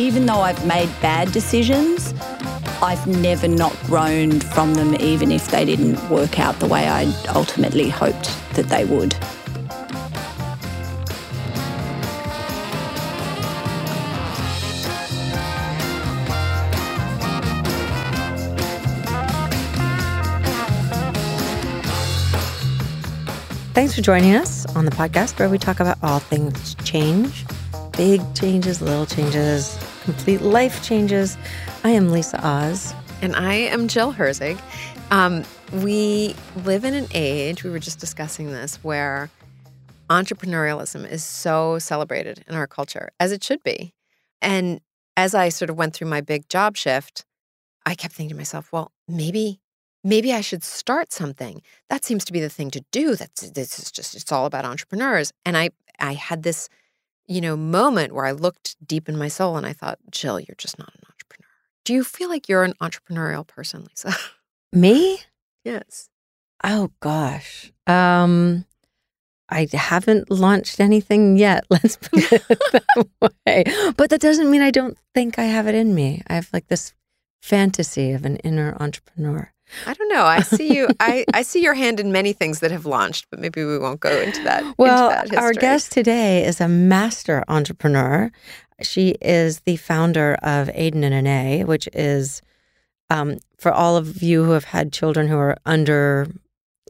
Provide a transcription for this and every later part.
Even though I've made bad decisions, I've never not grown from them, even if they didn't work out the way I ultimately hoped that they would. Thanks for joining us on the podcast where we talk about all things change big changes, little changes, complete life changes. I am Lisa Oz. And I am Jill Herzig. Um, we live in an age, we were just discussing this, where entrepreneurialism is so celebrated in our culture, as it should be. And as I sort of went through my big job shift, I kept thinking to myself, well, maybe maybe I should start something. That seems to be the thing to do. That's this is just it's all about entrepreneurs. And I I had this you know, moment where I looked deep in my soul and I thought, Jill, you're just not an entrepreneur. Do you feel like you're an entrepreneurial person, Lisa? Me? yes. Oh gosh. Um I haven't launched anything yet. Let's put it that way. But that doesn't mean I don't think I have it in me. I have like this fantasy of an inner entrepreneur. I don't know. I see you. I, I see your hand in many things that have launched, but maybe we won't go into that. Well, into that our guest today is a master entrepreneur. She is the founder of Aden and Anais, which is um, for all of you who have had children who are under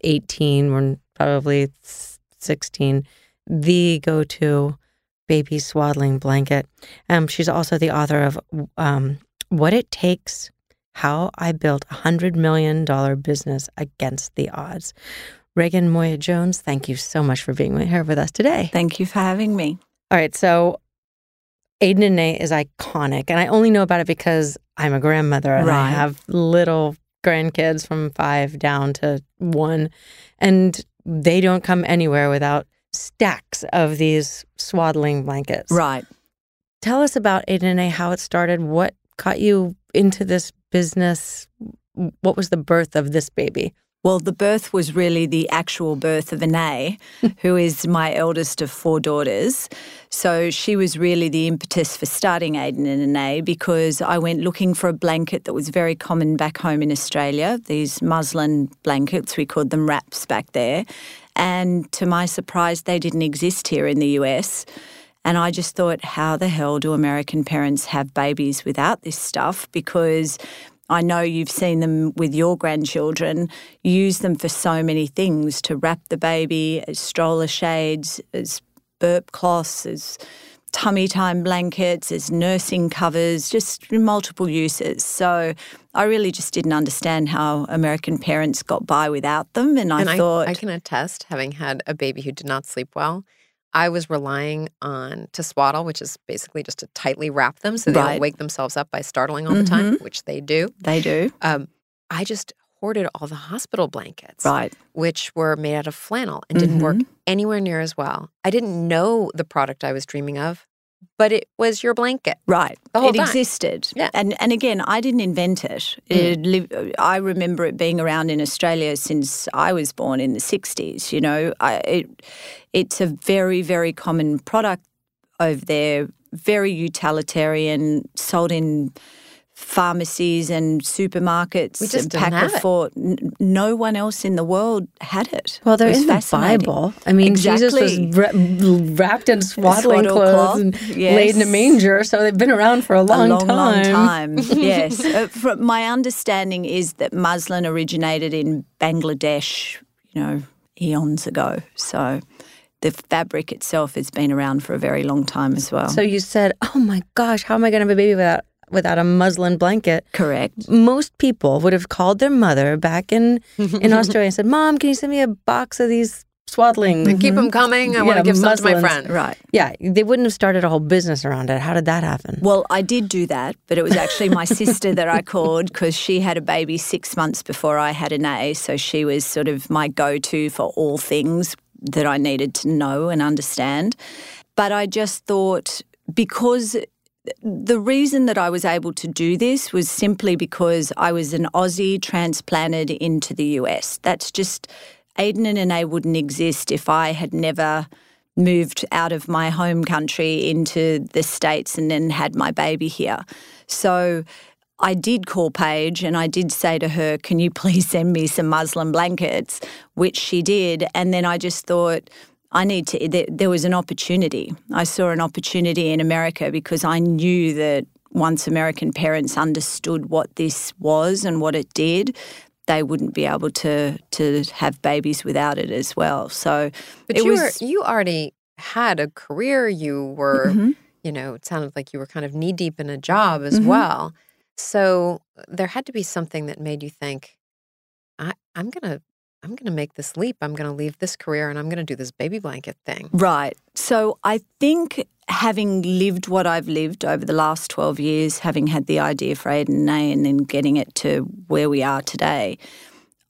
18 or probably 16, the go to baby swaddling blanket. Um, she's also the author of um, What It Takes how I Built a $100 Million Business Against the Odds. Raegan Moya Jones, thank you so much for being here with us today. Thank you for having me. All right. So, Aden and Anais is iconic. And I only know about it because I'm a grandmother and right. I have little grandkids from five down to one. And they don't come anywhere without stacks of these swaddling blankets. Right. Tell us about Aden and Anais, how it started, what caught you into this business? What was the birth of this baby? Well, the birth was really the actual birth of Anais, who is my eldest of four daughters. So she was really the impetus for starting Aden and Anais because I went looking for a blanket that was very common back home in Australia, these muslin blankets, we called them wraps back there. And to my surprise, they didn't exist here in the US. And I just thought, how the hell do American parents have babies without this stuff? Because I know you've seen them with your grandchildren, use them for so many things to wrap the baby as stroller shades, as burp cloths, as tummy time blankets, as nursing covers, just multiple uses. So I really just didn't understand how American parents got by without them. And I and thought. I, I can attest, having had a baby who did not sleep well, I was relying on to swaddle, which is basically just to tightly wrap them so they right. don't wake themselves up by startling all mm-hmm. the time, mm-hmm. which they do. They do. Um, I just hoarded all the hospital blankets, Right. which were made out of flannel and didn't work Mm-hmm. anywhere near as well. I didn't know the product I was dreaming of, but it was your blanket. Right. It time. existed. Yeah. Mm. And and again, I didn't invent it. it liv- I remember it being around in Australia since I was born in the 60s, you know. I, it it's a very very common product over there, very utilitarian, sold in pharmacies and supermarkets We just and pack have it. N- No one else in the world had it. Well, they're in the. Bible. I mean, Jesus was wra- wrapped in swaddling clothes cloth, and yes. laid in a manger, so they've been around for a long, a long, time. long time. yes. Uh, from my understanding is that muslin originated in Bangladesh, you know, eons ago. So the fabric itself has been around for a very long time as well. So you said, "Oh my gosh, how am I going to have a baby without without a muslin blanket?" correct. Most people would have called their mother back in in Australia and said, "Mom, can you send me a box of these swaddling?" And keep them mm-hmm. coming. I want to give some to my friend. Right. Yeah, they wouldn't have started a whole business around it. How did that happen? Well, I did do that, but it was actually my sister that I called because she had a baby six months before I had an A. So she was sort of my go to for all things that I needed to know and understand. But I just thought because the reason that I was able to do this was simply because I was an Aussie transplanted into the US. That's just Aden and Anais wouldn't exist if I had never moved out of my home country into the States and then had my baby here. So I did call Paige and I did say to her, Can you please send me some muslin blankets? Which she did. And then I just thought, I need to, there, there was an opportunity. I saw an opportunity in America because I knew that once American parents understood what this was and what it did, they wouldn't be able to to have babies without it as well. So But it you was were you already had a career. You were, Mhm. you know, it sounded like you were kind of knee deep in a job as Mhm. well. So there had to be something that made you think, I, I'm gonna I'm gonna make this leap. I'm gonna leave this career and I'm gonna do this baby blanket thing. Right. So I think having lived what I've lived over the last 12 years, having had the idea for Aden and Anais and then getting it to where we are today,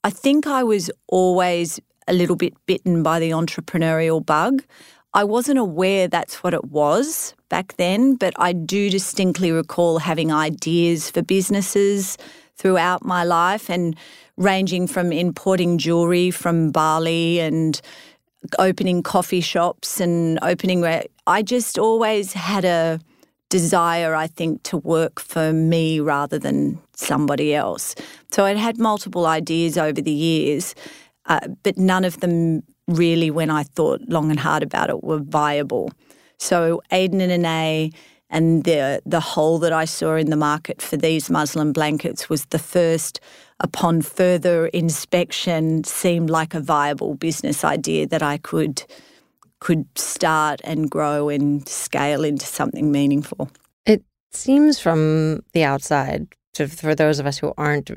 I think I was always a little bit bitten by the entrepreneurial bug. I wasn't aware that's what it was back then, but I do distinctly recall having ideas for businesses throughout my life and ranging from importing jewelry from Bali and opening coffee shops and opening. re- I just always had a desire, I think, to work for me rather than somebody else. So I'd had multiple ideas over the years, uh, but none of them really, when I thought long and hard about it, were viable. So Aden and Anais and the the hole that I saw in the market for these muslin blankets was the first. Upon further inspection, seemed like a viable business idea that I could could start and grow and scale into something meaningful. It seems from the outside, to, for those of us who aren't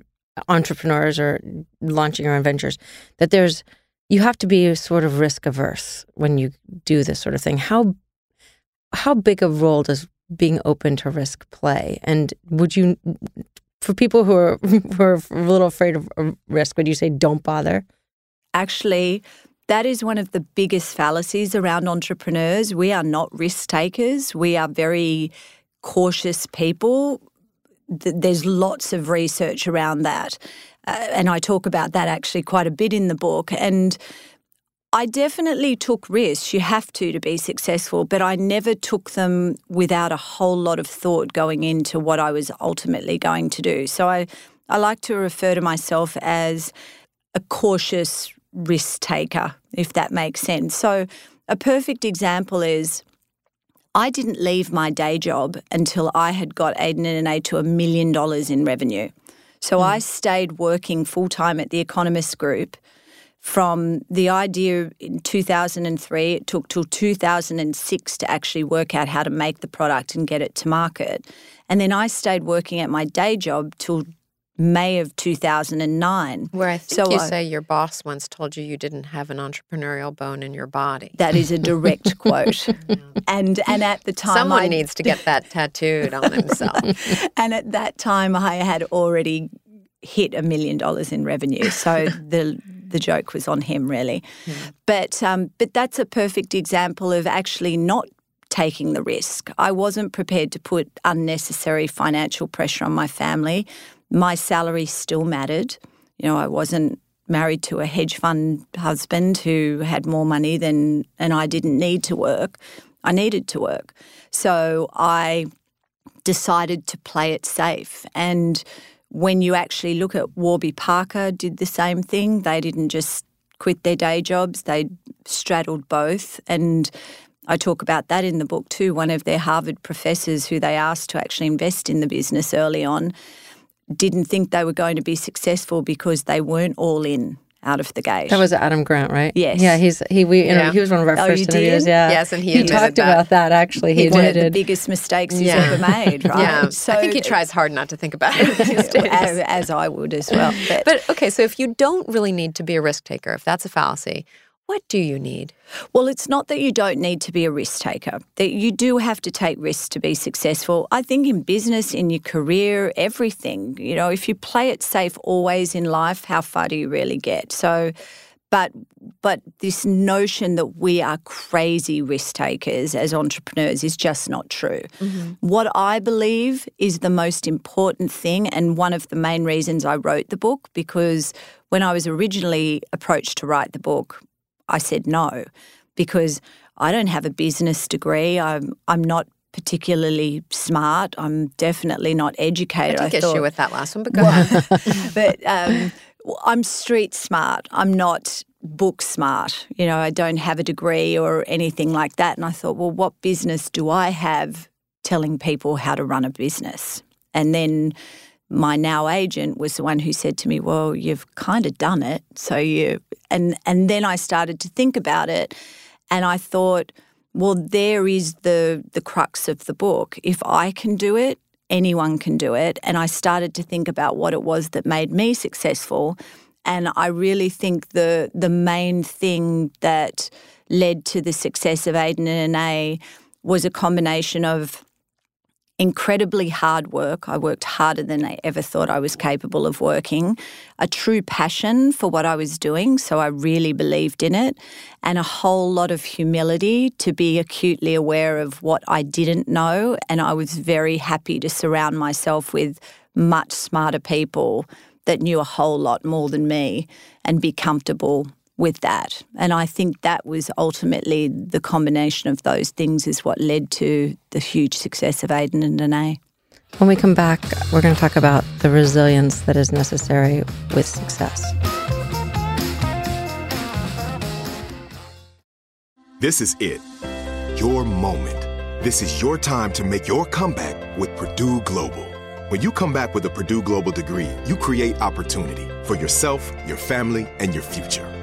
entrepreneurs or launching our own ventures, that there's you have to be sort of risk averse when you do this sort of thing. How how big a role does being open to risk play? And would you, for people who are who are a little afraid of risk, would you say don't bother? Actually, that is one of the biggest fallacies around entrepreneurs. We are not risk takers. We are very cautious people. There's lots of research around that. Uh, and I talk about that actually quite a bit in the book. And I definitely took risks. You have to to be successful, but I never took them without a whole lot of thought going into what I was ultimately going to do. So I, I like to refer to myself as a cautious risk taker, if that makes sense. So a perfect example is I didn't leave my day job until I had got Aden and Anais to a million dollars in revenue. So hmm. I stayed working full time at the Economist Group from the idea in 2003. It took till 2006 to actually work out how to make the product and get it to market. And then I stayed working at my day job till May of 2009. Where I think So you I- say your boss once told you you didn't have an entrepreneurial bone in your body. That is a direct quote. And and at the time Someone I, needs to get that tattooed on himself. and at that time I had already hit a million dollars in revenue. So the the joke was on him, really. But um, but that's a perfect example of actually not taking the risk. I wasn't prepared to put unnecessary financial pressure on my family. My salary still mattered. You know, I wasn't married to a hedge fund husband who had more money than and I didn't need to work. I needed to work. So I decided to play it safe and when you actually look at Warby Parker did the same thing. They didn't just quit their day jobs, they straddled both. And I talk about that in the book too. One of their Harvard professors who they asked to actually invest in the business early on didn't think they were going to be successful because they weren't all in out of the gate. That was Adam Grant, right? Yes. Yeah, he's he we you know, Yeah. he was one of our Oh, first you did? Yeah. Yes, and he he talked that. about that actually. He one of the biggest mistakes he's Yeah. ever made, right? Yeah, So I think he tries hard not to think about it these days. as, as I would as well. But, But okay, so if you don't really need to be a risk taker, if that's a fallacy, what do you need? well, it's not that you don't need to be a risk taker. That you do have to take risks to be successful. I think in business, in your career, everything. You know, if you play it safe always in life, how far do you really get? So. But but this notion that we are crazy risk takers as entrepreneurs is just not true. Mm-hmm. What I believe is the most important thing, and one of the main reasons I wrote the book, because when I was originally approached to write the book, I said no, because I don't have a business degree. I'm I'm not particularly smart. I'm definitely not I educated. take thought- issue with that last one, but go ahead. but um, I'm street smart. I'm not book smart. You know, I don't have a degree or anything like that. And I thought, well, what business do I have telling people how to run a business? And then my now agent was the one who said to me, "Well, you've kind of done it." So you and and then I started to think about it, and I thought, well, there is the the crux of the book. If I can do it, anyone can do it. And I started to think about what it was that made me successful. And I really think the the main thing that led to the success of Aden and Anais was a combination of incredibly hard work. I worked harder than I ever thought I was capable of working, a true passion for what I was doing, so I really believed in it, and a whole lot of humility to be acutely aware of what I didn't know. And I was very happy to surround myself with much smarter people that knew a whole lot more than me and be comfortable with that. And I think that was ultimately the combination of those things is what led to the huge success of Aden and Anais. When we come back, we're going to talk about the resilience that is necessary with success. This is it. Your moment. This is your time to make your comeback with Purdue Global. When you come back with a Purdue Global degree, you create opportunity for yourself, your family, and your future.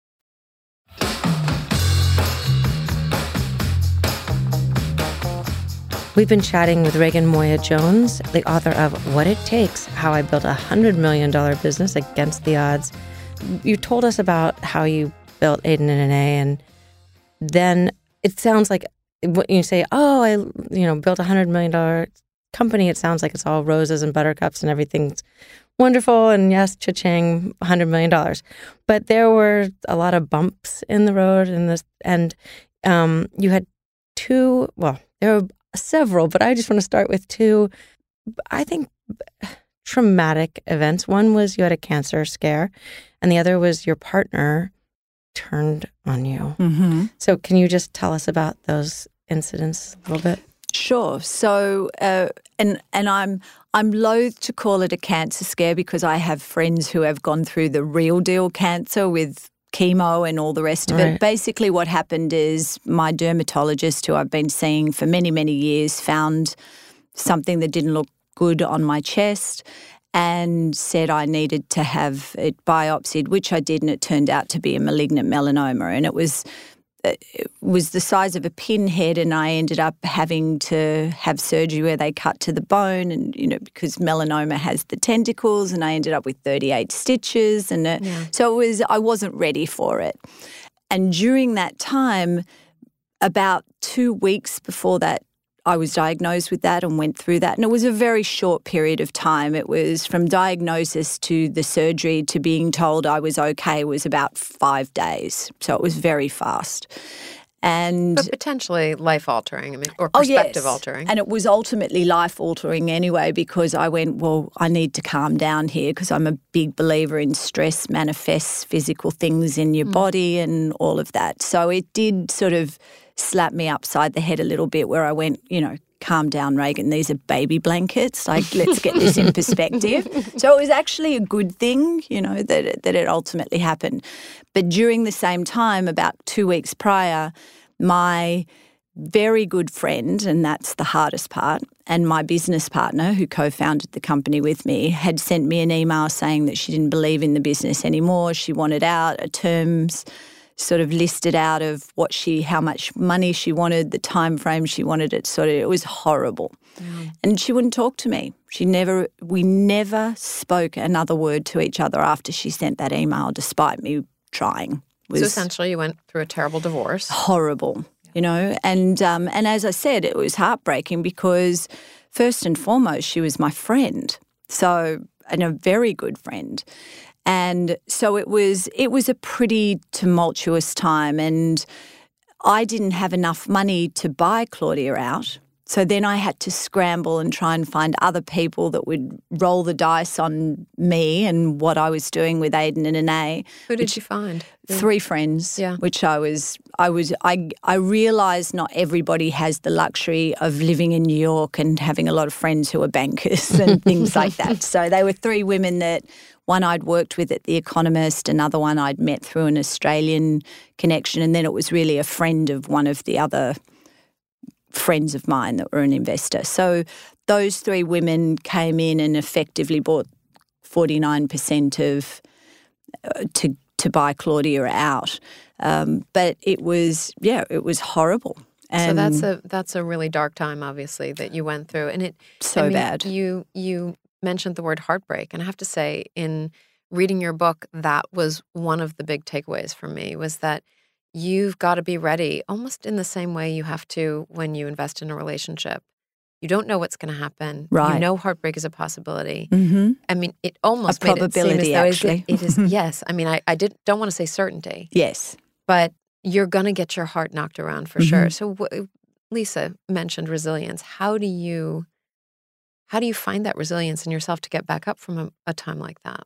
We've been chatting with Raegan Moya Jones, the author of What It Takes How I Built a $100 Million Business Against the Odds. You told us about how you built Aden and Anais, and then it sounds like when you say, "Oh, I you know built a hundred million dollar company," it sounds like it's all roses and buttercups and everything's wonderful. And yes, cha-ching, hundred million dollars. But there were a lot of bumps in the road, and this, and um, you had two. Well, there were several, but I just want to start with two. I think traumatic events. One was you had a cancer scare, and the other was your partner turned on you. Mm-hmm. So, can you just tell us about those incidents a little bit? Sure. So, uh, and and I'm I'm loath to call it a cancer scare because I have friends who have gone through the real deal cancer with chemo and all the rest of Right. it. Basically, what happened is my dermatologist, who I've been seeing for many many years, found something that didn't look good on my chest. And said I needed to have it biopsied, which I did, and it turned out to be a malignant melanoma. And it was Uh, was the size of a pinhead and I ended up having to have surgery where they cut to the bone and you know because melanoma has the tentacles and I ended up with 38 stitches and uh, it, so it was I wasn't ready for it. And during that time about 2 weeks before that I was diagnosed with that and went through that. And it was a very short period of time. It was from diagnosis to the surgery to being told I was okay was about five days. So it was very fast. And But potentially life altering, I mean, or Oh, yes. perspective altering. And it was ultimately life altering anyway because I went, well, I need to calm down here because I'm a big believer in stress manifests physical things in your hmm. body and all of that. So it did sort of slap me upside the head a little bit where I went, you know, calm down, Raegan. These are baby blankets. Like, let's get this in perspective. So it was actually a good thing, you know, that it, that it ultimately happened. But during the same time, about two weeks prior, my very good friend, and that's the hardest part, and my business partner, who co founded the company with me, had sent me an email saying that she didn't believe in the business anymore. She wanted out, a terms sort of listed out of what she how much money she wanted the time frame she wanted it sort of it was horrible and she wouldn't talk to me she never we never spoke another word to each other after she sent that email despite me trying so essentially, you went through a terrible divorce. horrible, you know. And um, and as I said, it was heartbreaking because first and foremost, she was my friend, so and a very good friend. And so it was it was a pretty tumultuous time and I didn't have enough money to buy Claudia out. So then I had to scramble and try and find other people that would roll the dice on me and what I was doing with Aden and Anais Who did you find? three friends Yeah. which i was i was i i realized not everybody has the luxury of living in new york and having a lot of friends who are bankers and things like that so they were three women that one i'd worked with at the economist another one i'd met through an australian connection and then it was really a friend of one of the other friends of mine that were an investor so those three women came in and effectively bought 49% of uh, to to buy Claudia out. Um, but it was yeah, it was horrible. And so that's a that's a really dark time, obviously, that you went through, and it So I mean, bad. You you mentioned the word heartbreak, and I have to say, in reading your book, that was one of the big takeaways for me was that you've got to be ready, almost in the same way you have to when you invest in a relationship. You don't know what's going to happen. Right. You know heartbreak is a possibility. Mhm. I mean, it almost A made it seem as probability, though it- actually. it is. yes, I mean, I, I did don't want to say certainty, yes, but you're going to get your heart knocked around for sure. So, wh- Lisa mentioned resilience. How do you, how do you find that resilience in yourself to get back up from a, a time like that?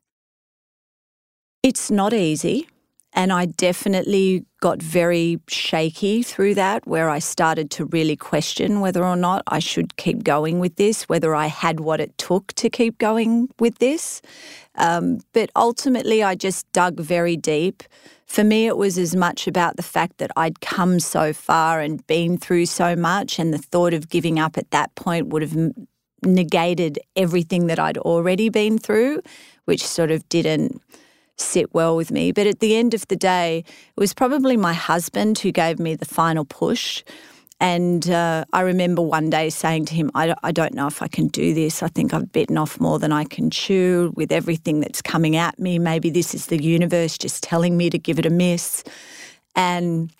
it's not easy. And I definitely got very shaky through that, where I started to really question whether or not I should keep going with this, whether I had what it took to keep going with this. Um, but ultimately, I just dug very deep. For me, it was as much about the fact that I'd come so far and been through so much, and the thought of giving up at that point would have negated everything that I'd already been through, which sort of didn't sit well with me. But at the end of the day, it was probably my husband who gave me the final push. And uh, I remember one day saying to him, I, I don't know if I can do this. I think I've bitten off more than I can chew with everything that's coming at me. Maybe this is the universe just telling me to give it a miss. And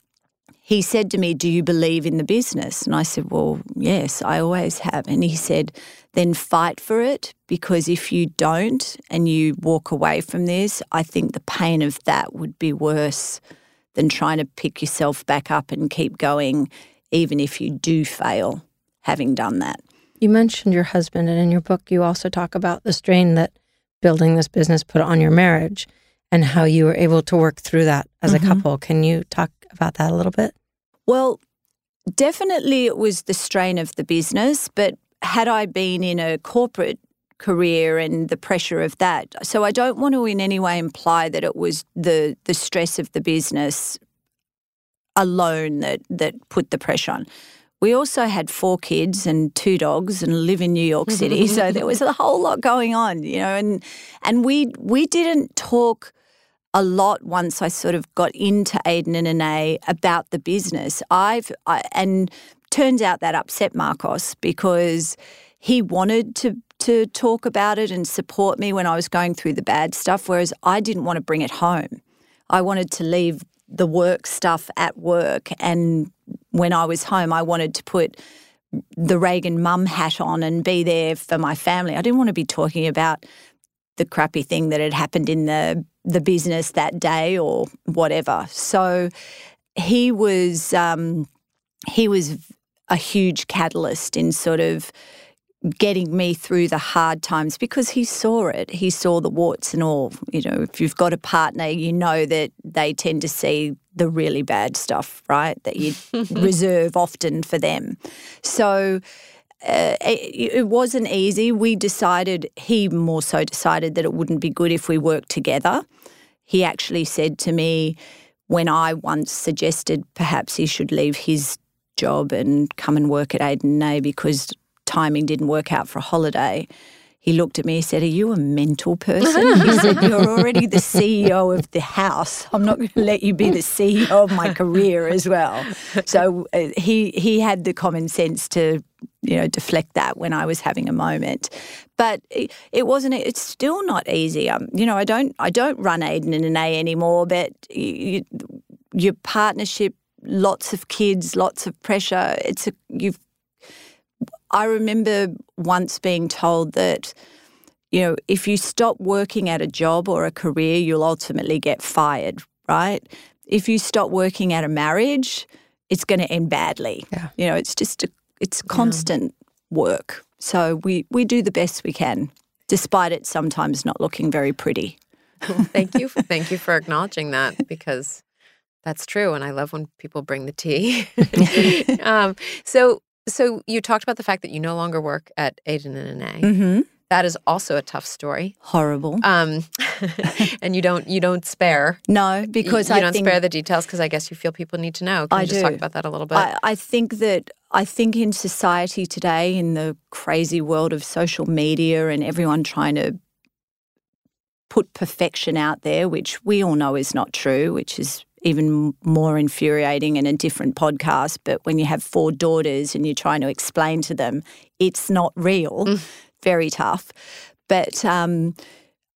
he said to me, Do you believe in the business? And I said, Well, yes, I always have. And he said, Then fight for it because if you don't and you walk away from this, I think the pain of that would be worse than trying to pick yourself back up and keep going, even if you do fail having done that. You mentioned your husband, and in your book, you also talk about the strain that building this business put on your marriage and how you were able to work through that as mm-hmm. a couple. Can you talk about that a little bit? Well, definitely it was the strain of the business, but had I been in a corporate career and the pressure of that. So I don't want to in any way imply that it was the the stress of the business alone that that put the pressure on. We also had four kids and two dogs and live in New York City, so there was a whole lot going on, you know, and and we we didn't talk a lot once I sort of got into Aden and Anais about the business. I've I, and turns out that upset Marcos because he wanted to to talk about it and support me when I was going through the bad stuff, whereas I didn't want to bring it home. I wanted to leave the work stuff at work, and when I was home, I wanted to put the Raegan mum hat on and be there for my family. I didn't want to be talking about the crappy thing that had happened in the the business that day or whatever. So he was um, he was a huge catalyst in sort of getting me through the hard times because he saw it. He saw the warts and all. You know, if you've got a partner, you know that they tend to see the really bad stuff, right? That you reserve often for them. So uh, it, it, wasn't easy. We decided, he more so decided that it wouldn't be good if we worked together. He actually said to me when I once suggested perhaps he should leave his job and come and work at Aiden A because timing didn't work out for a holiday. He looked at me and said, Are you a mental person? he said, You're already the CEO of the house. I'm not going to let you be the CEO of my career as well. So uh, he, he had the common sense to you know deflect that when I was having a moment. But it, it wasn't. It's still not easy. Um, you know, I don't I don't run Aden and Anais anymore. But you, your partnership, lots of kids, lots of pressure. It's a you've. I remember once being told that you know, if you stop working at a job or a career, you'll ultimately get fired, right? If you stop working at a marriage, it's going to end badly. Yeah. You know, it's just a it's constant yeah. work. So we, we do the best we can, despite it sometimes not looking very pretty. Well, thank you. For, thank you for acknowledging that because that's true. And I love when people bring the tea. um, so, so you talked about the fact that you no longer work at Aden and Anais. Mm-hmm. That is also a tough story. Horrible. Um, and you don't you don't spare. No, because you, you don't spare the details because I guess you feel people need to know. Can I you just do. talk about that a little bit? I, I think that I think in society today, in the crazy world of social media and everyone trying to put perfection out there, which we all know is not true, which is even more infuriating in a different podcast. But when you have four daughters and you're trying to explain to them it's not real, mm very tough. But um,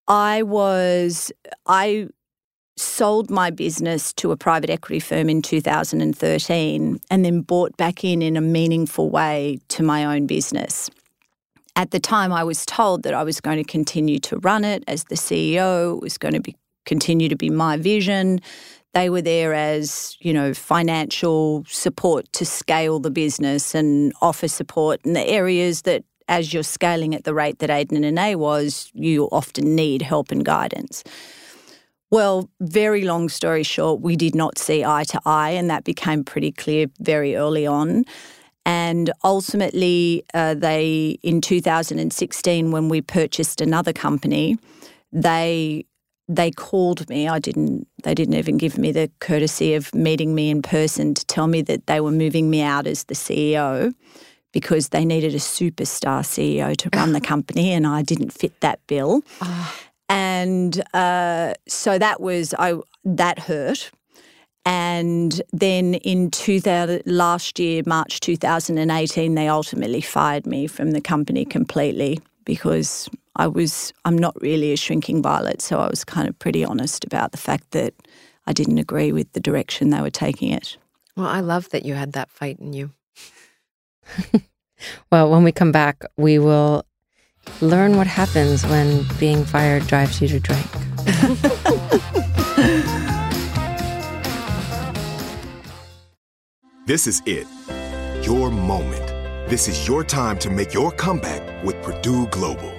I was, I sold my business to a private equity firm in 2013 and then bought back in in a meaningful way to my own business. At the time, I was told that I was going to continue to run it as the CEO. It was going to be continue to be my vision. They were there as, you know, financial support to scale the business and offer support in the areas that as you're scaling at the rate that Aden and Anais was, you often need help and guidance. Well, very long story short, we did not see eye to eye, and that became pretty clear very early on. And ultimately, uh, they, in 2016, when we purchased another company, they they called me. I didn't. They didn't even give me the courtesy of meeting me in person to tell me that they were moving me out as the CEO because they needed a superstar CEO to run the company, and I didn't fit that bill. Oh. And uh, so that was I that hurt. And then in 2000, last year, March 2018, they ultimately fired me from the company completely because I was I'm not really a shrinking violet, so I was kind of pretty honest about the fact that I didn't agree with the direction they were taking it. Well, I love that you had that fight in you. well, when we come back, we will learn what happens when being fired drives you to drink. this is it. Your moment. This is your time to make your comeback with Purdue Global.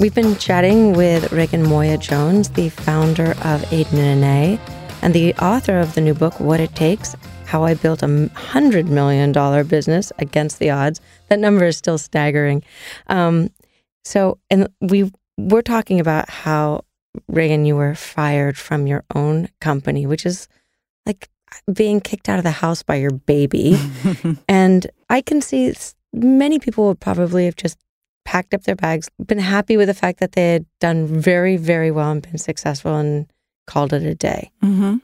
We've been chatting with Raegan Moya Jones, the founder of Aden and Anais, and the author of the new book, What It Takes How I Built a $100 Million Business Against the Odds. That number is still staggering. Um, so, and we we're talking about how, Raegan, you were fired from your own company, which is like being kicked out of the house by your baby. and I can see many people would probably have just packed up their bags, been happy with the fact that they had done very, very well and been successful and called it a day. Mm-hmm.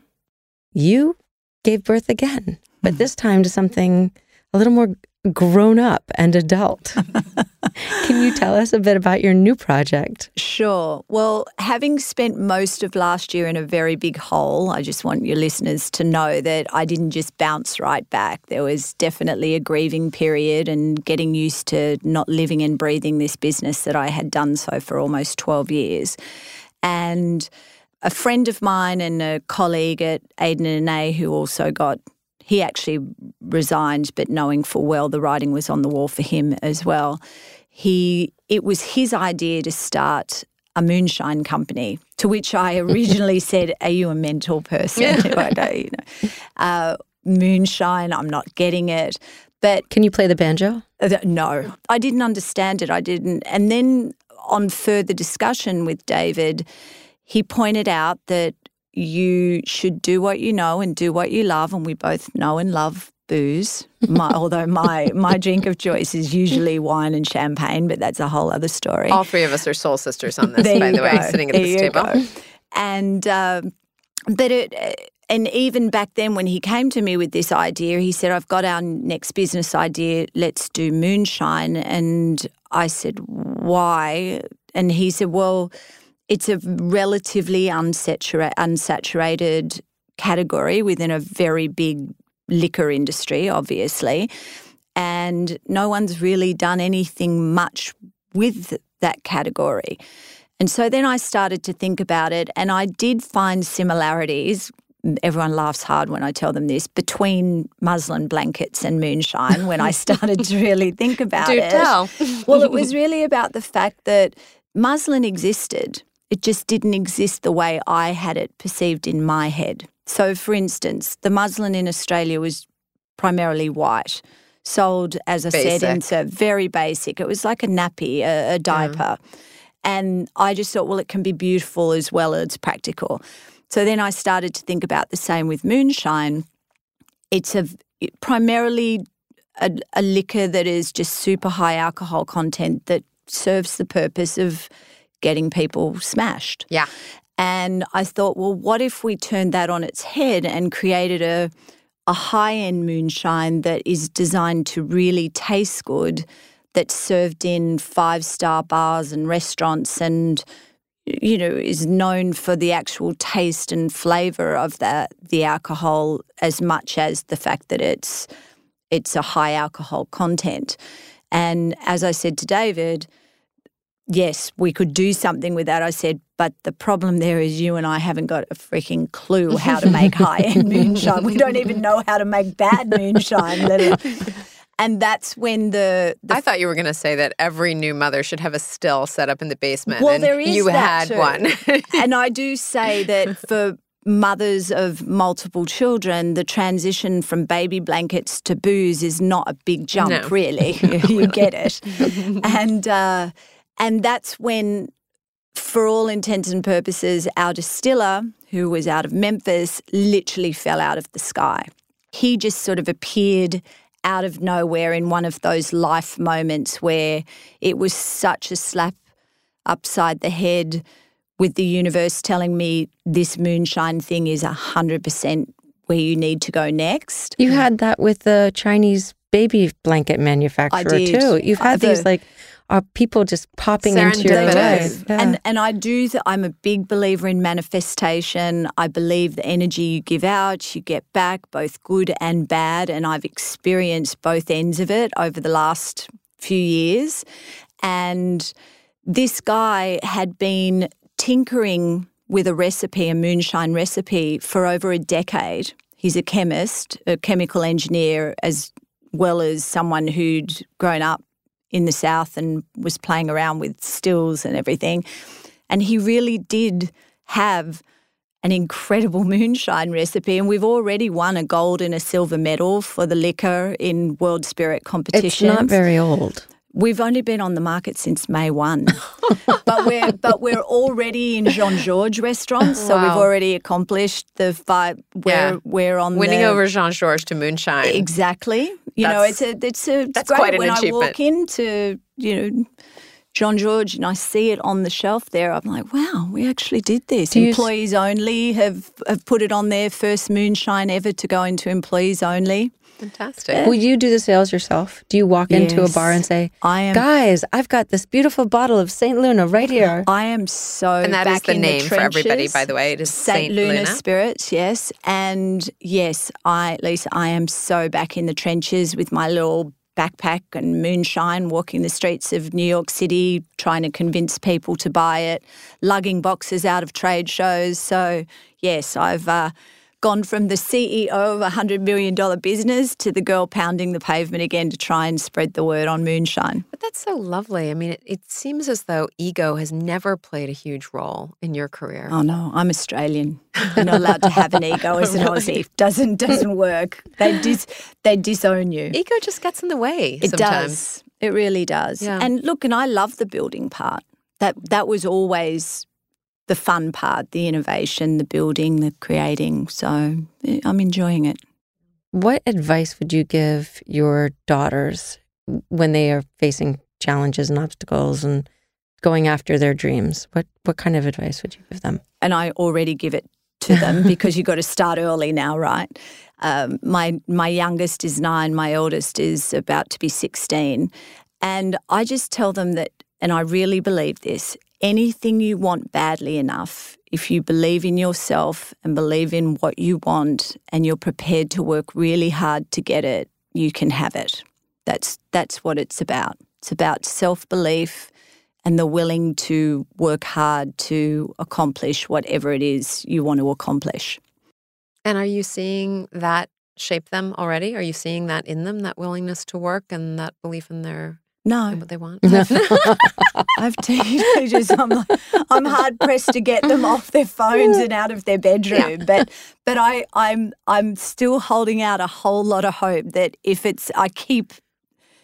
You gave birth again, but mm-hmm. this time to something a little more grown up and adult. Can you tell us a bit about your new project? Sure. Well, having spent most of last year in a very big hole, I just want your listeners to know that I didn't just bounce right back. There was definitely a grieving period and getting used to not living and breathing this business that I had done so for almost 12 years. And a friend of mine and a colleague at Aden and Anais who also got he actually resigned, but knowing full well the writing was on the wall for him as well. He it was his idea to start a moonshine company, to which I originally said, "Are you a mental person?" Don't, you know, uh, moonshine. I'm not getting it. But can you play the banjo? Uh, no, I didn't understand it. I didn't. And then on further discussion with David, he pointed out that you should do what you know and do what you love. And we both know and love booze. My, although my my drink of choice is usually wine and champagne, but that's a whole other story. All three of us are soul sisters on this, by the go. way, sitting at there this table. Go. And uh, but it, and even back then when he came to me with this idea, he said, I've got our next business idea, let's do moonshine. And I said, why? And he said, well, it's a relatively unsatura- unsaturated category within a very big liquor industry, obviously. And no one's really done anything much with that category. And so then I started to think about it, and I did find similarities. Everyone laughs hard when I tell them this between muslin blankets and moonshine when I started to really think about Do it. tell. well, it was really about the fact that muslin existed. It just didn't exist the way I had it perceived in my head. So, for instance, the muslin in Australia was primarily white, sold, as I said, Basic. into very basic. It was like a nappy, a, a diaper. And I just thought, well, it can be beautiful as well as practical. So then I started to think about the same with moonshine. It's a primarily a, a liquor that is just super high alcohol content that serves the purpose of getting people smashed. Yeah. And I thought, well, what if we turned that on its head and created a a high end moonshine that is designed to really taste good, that's served in five star bars and restaurants and you know is known for the actual taste and flavor of that the alcohol as much as the fact that it's it's a high alcohol content. And as I said to David, yes, we could do something with that. I said, but the problem there is you and I haven't got a freaking clue how to make high end moonshine. We don't even know how to make bad moonshine. let alone- And that's when the, the I thought you were going to say that every new mother should have a still set up in the basement. Well, and there is you that had too. one. and I do say that for mothers of multiple children, the transition from baby blankets to booze is not a big jump, No. really. you get it, and uh, and that's when, for all intents and purposes, our distiller, who was out of Memphis, literally fell out of the sky. He just sort of appeared out of nowhere in one of those life moments where it was such a slap upside the head with the universe telling me this moonshine thing is 100% where you need to go next. You had that with the Chinese baby blanket manufacturer too. You've had The- these like are people just popping into your Serendipitous. life. Yeah. And and I do th- I'm a big believer in manifestation. I believe the energy you give out, you get back, both good and bad, and I've experienced both ends of it over the last few years. And this guy had been tinkering with a recipe, a moonshine recipe, for over a decade. He's a chemist, a chemical engineer, as well as someone who'd grown up in the South and was playing around with stills and everything. And he really did have an incredible moonshine recipe. And we've already won a gold and a silver medal for the liquor in World Spirit it's competitions. not very old. We've only been on the market since May one, but we're but we're already in Jean Georges restaurants, so we've already accomplished the five. We're Yeah. we're on Winning the, over Jean Georges to moonshine. exactly. You know, it's a it's a it's that's great quite an when I achievement. walk into you know Jean George and I see it on the shelf there. I'm like, wow, we actually did this. Do you s- employees only have have put it on their first moonshine ever to go into employees only. Fantastic. Will you do the sales yourself? Do you walk into a bar and say, I am "Guys, I've got this beautiful bottle of Saint Luna right here." I am so and that is back the in name for everybody, by the way. It is Saint Saint Luna, Luna. Spirits, yes. And yes, I Lisa, I am so back in the trenches with my little backpack and moonshine, walking the streets of New York City, trying to convince people to buy it, lugging boxes out of trade shows. So yes, I've uh, gone from the CEO of a hundred million dollar business to the girl pounding the pavement again to try and spread the word on moonshine. But that's so lovely. I mean, it, it seems as though ego has never played a huge role in your career. Oh no, I'm Australian. You're not allowed to have an ego as an Aussie. Doesn't doesn't work. They dis they disown you. Ego just gets in the way It sometimes. does. It really does. Yeah. And look, and I love the building part. That that was always the fun part, the innovation, the building, the creating. So eh, I'm enjoying it. What advice would you give your daughters when they are facing challenges and obstacles and going after their dreams? What what kind of advice would you give them? And I already give it to them because you've got to start early now, right? Um, my my youngest is nine, my eldest is about to be sixteen, and I just tell them that, and I really believe this: anything you want badly enough, if you believe in yourself and believe in what you want, and you're prepared to work really hard to get it, you can have it. That's that's what it's about. It's about self belief and the willing to work hard to accomplish whatever it is you want to accomplish. And are you seeing that shape them already? Are you seeing that in them, that willingness to work and that belief in their No, in what they want? I have teenagers. I'm like, I'm hard pressed to get them off their phones and out of their bedroom. But but I I'm I'm still holding out a whole lot of hope that if it's I keep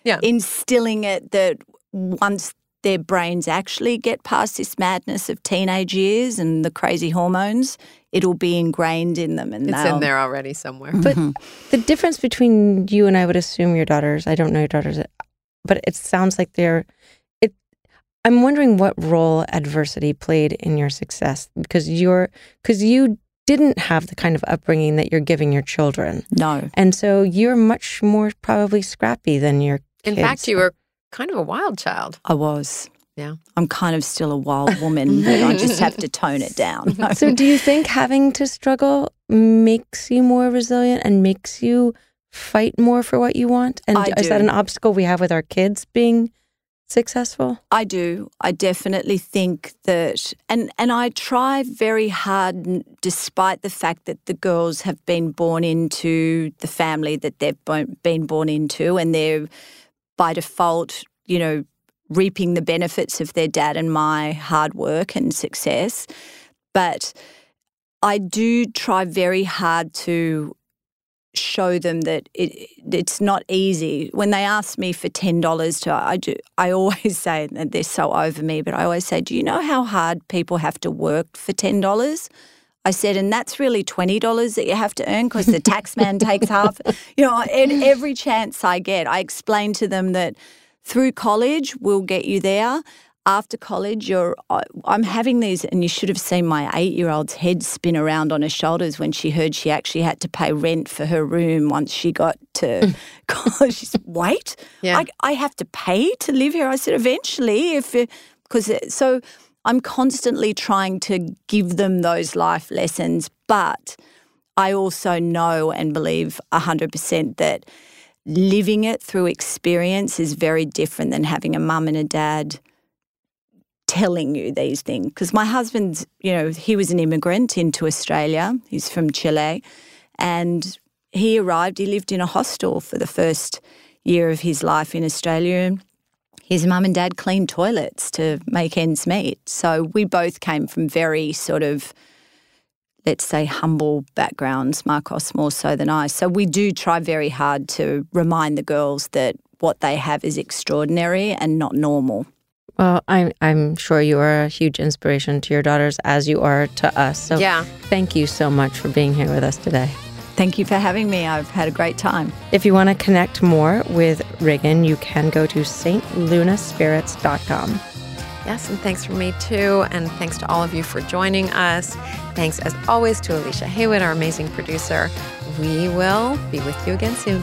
Yeah. instilling it that once their brains actually get past this madness of teenage years and the crazy hormones, it'll be ingrained in them and it's they'll- in there already somewhere. But mm-hmm. the difference between you and I would assume your daughters, I don't know your daughters, but it sounds like they're it I'm wondering what role adversity played in your success because you're because you didn't have the kind of upbringing that you're giving your children. No. And so you're much more probably scrappy than your In kids. fact, you were kind of a wild child. I was. Yeah. I'm kind of still a wild woman, but I just have to tone it down. So do you think having to struggle makes you more resilient and makes you fight more for what you want? And I is that an obstacle we have with our kids being successful? I do. I definitely think that, and and I try very hard, despite the fact that the girls have been born into the family that they've been born into, and they're by default, you know, reaping the benefits of their dad and my hard work and success. But I do try very hard to show them that it it's not easy. When they ask me for ten dollars to I do I always say that they're so over me, but I always say, Do you know how hard people have to work for ten dollars? I said, and that's really twenty dollars that you have to earn because the tax man takes half. You know, every chance I get, I explain to them that through college we'll get you there. After college, you're. I'm having these, and you should have seen my eight-year-old's head spin around on her shoulders when she heard she actually had to pay rent for her room once she got to mm. college. She said, "Wait, Yeah. I, I have to pay to live here." I said, "Eventually, if because so." I'm constantly trying to give them those life lessons, but I also know and believe 100% that living it through experience is very different than having a mum and a dad telling you these things. Because my husband's, you know, he was an immigrant into Australia, he's from Chile, and he arrived, he lived in a hostel for the first year of his life in Australia. His mum and dad cleaned toilets to make ends meet. So we both came from very sort of let's say, humble backgrounds, Marcos more so than I. So we do try very hard to remind the girls that what they have is extraordinary and not normal. Well, I'm I'm sure you are a huge inspiration to your daughters as you are to us. So Yeah. thank you so much for being here with us today. Thank you for having me. I've had a great time. If you want to connect more with Raegan, you can go to stlunaspirits.com. Yes, and thanks from me too. And thanks to all of you for joining us. Thanks, as always, to Alicia Haywood, our amazing producer. We will be with you again soon.